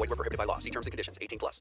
Void were prohibited by law. See terms and conditions. 18 plus.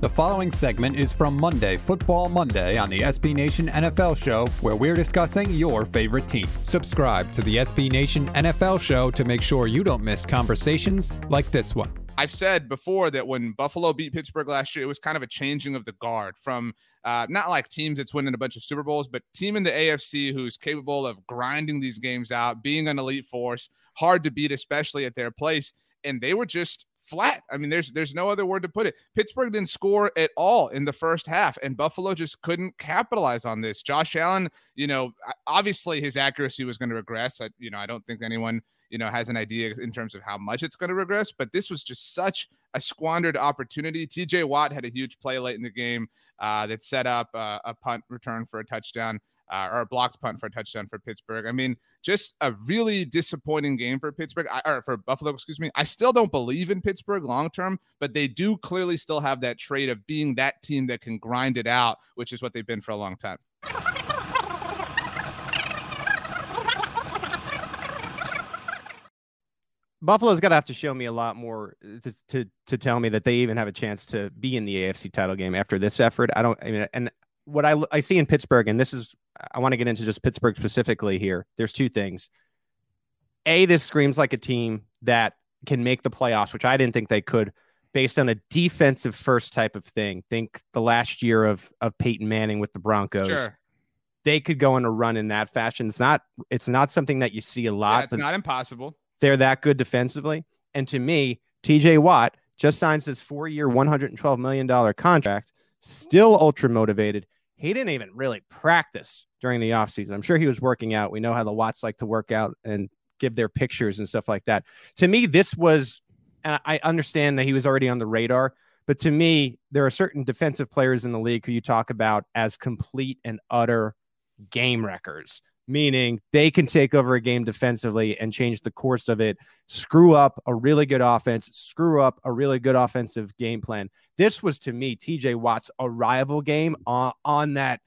The following segment is from Monday, Football Monday, on the SB Nation NFL Show, where we're discussing your favorite team. Subscribe to the SB Nation NFL Show to make sure you don't miss conversations like this one. I've said before that when Buffalo beat Pittsburgh last year, it was kind of a changing of the guard from uh, not like teams that's winning a bunch of Super Bowls, but team in the AFC who's capable of grinding these games out, being an elite force, hard to beat, especially at their place. And they were just flat. I mean, there's there's no other word to put it. Pittsburgh didn't score at all in the first half, and Buffalo just couldn't capitalize on this. Josh Allen, you know, obviously his accuracy was going to regress. I, you know, I don't think anyone you know has an idea in terms of how much it's going to regress, but this was just such a squandered opportunity. TJ Watt had a huge play late in the game uh, that set up uh, a punt return for a touchdown uh, or a blocked punt for a touchdown for Pittsburgh. I mean, just a really disappointing game for Pittsburgh I, or for Buffalo, excuse me. I still don't believe in Pittsburgh long term, but they do clearly still have that trait of being that team that can grind it out, which is what they've been for a long time. Buffalo's got to have to show me a lot more to, to to tell me that they even have a chance to be in the AFC title game after this effort. I don't. I mean, and what I I see in Pittsburgh, and this is I want to get into just Pittsburgh specifically here. There's two things. A, this screams like a team that can make the playoffs, which I didn't think they could, based on a defensive first type of thing. Think the last year of of Peyton Manning with the Broncos. Sure. They could go on a run in that fashion. It's not it's not something that you see a lot. Yeah, it's not impossible. They're that good defensively. And to me, TJ Watt just signs his four year, $112 million contract, still ultra motivated. He didn't even really practice during the offseason. I'm sure he was working out. We know how the Watts like to work out and give their pictures and stuff like that. To me, this was, and I understand that he was already on the radar, but to me, there are certain defensive players in the league who you talk about as complete and utter game wreckers meaning they can take over a game defensively and change the course of it, screw up a really good offense, screw up a really good offensive game plan. This was to me TJ Watt's arrival game on, on that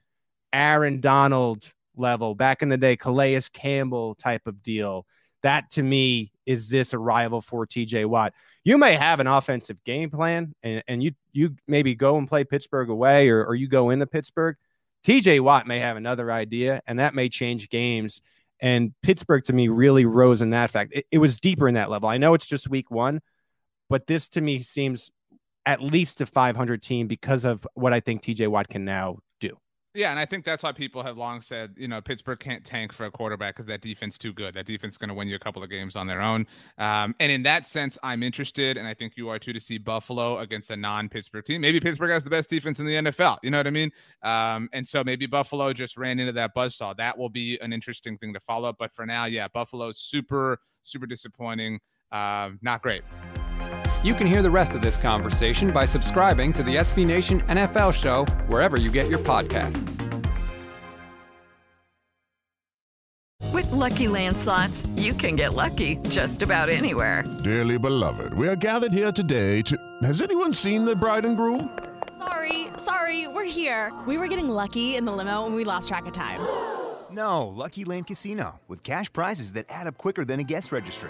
Aaron Donald level back in the day, Calais Campbell type of deal. That to me is this arrival for TJ Watt. You may have an offensive game plan and, and you you maybe go and play Pittsburgh away or, or you go into Pittsburgh TJ Watt may have another idea, and that may change games. And Pittsburgh to me really rose in that fact. It, it, was deeper in that level. I know it's just week one, but this to me seems at least a 500 team because of what I think TJ Watt can now do. Yeah, and I think that's why people have long said, you know, Pittsburgh can't tank for a quarterback because that defense too good. That defense is going to win you a couple of games on their own. Um, and in that sense, I'm interested, and I think you are too, to see Buffalo against a non-Pittsburgh team. Maybe Pittsburgh has the best defense in the NFL. You know what I mean? Um, and so maybe Buffalo just ran into that buzzsaw. That will be an interesting thing to follow up. But for now, yeah, Buffalo super super disappointing. Uh, not great. You can hear the rest of this conversation by subscribing to the SB Nation NFL show wherever you get your podcasts. With Lucky Land slots, you can get lucky just about anywhere. Dearly beloved, we are gathered here today to. Has anyone seen the bride and groom? Sorry, sorry, we're here. We were getting lucky in the limo and we lost track of time. No, Lucky Land Casino, with cash prizes that add up quicker than a guest registry.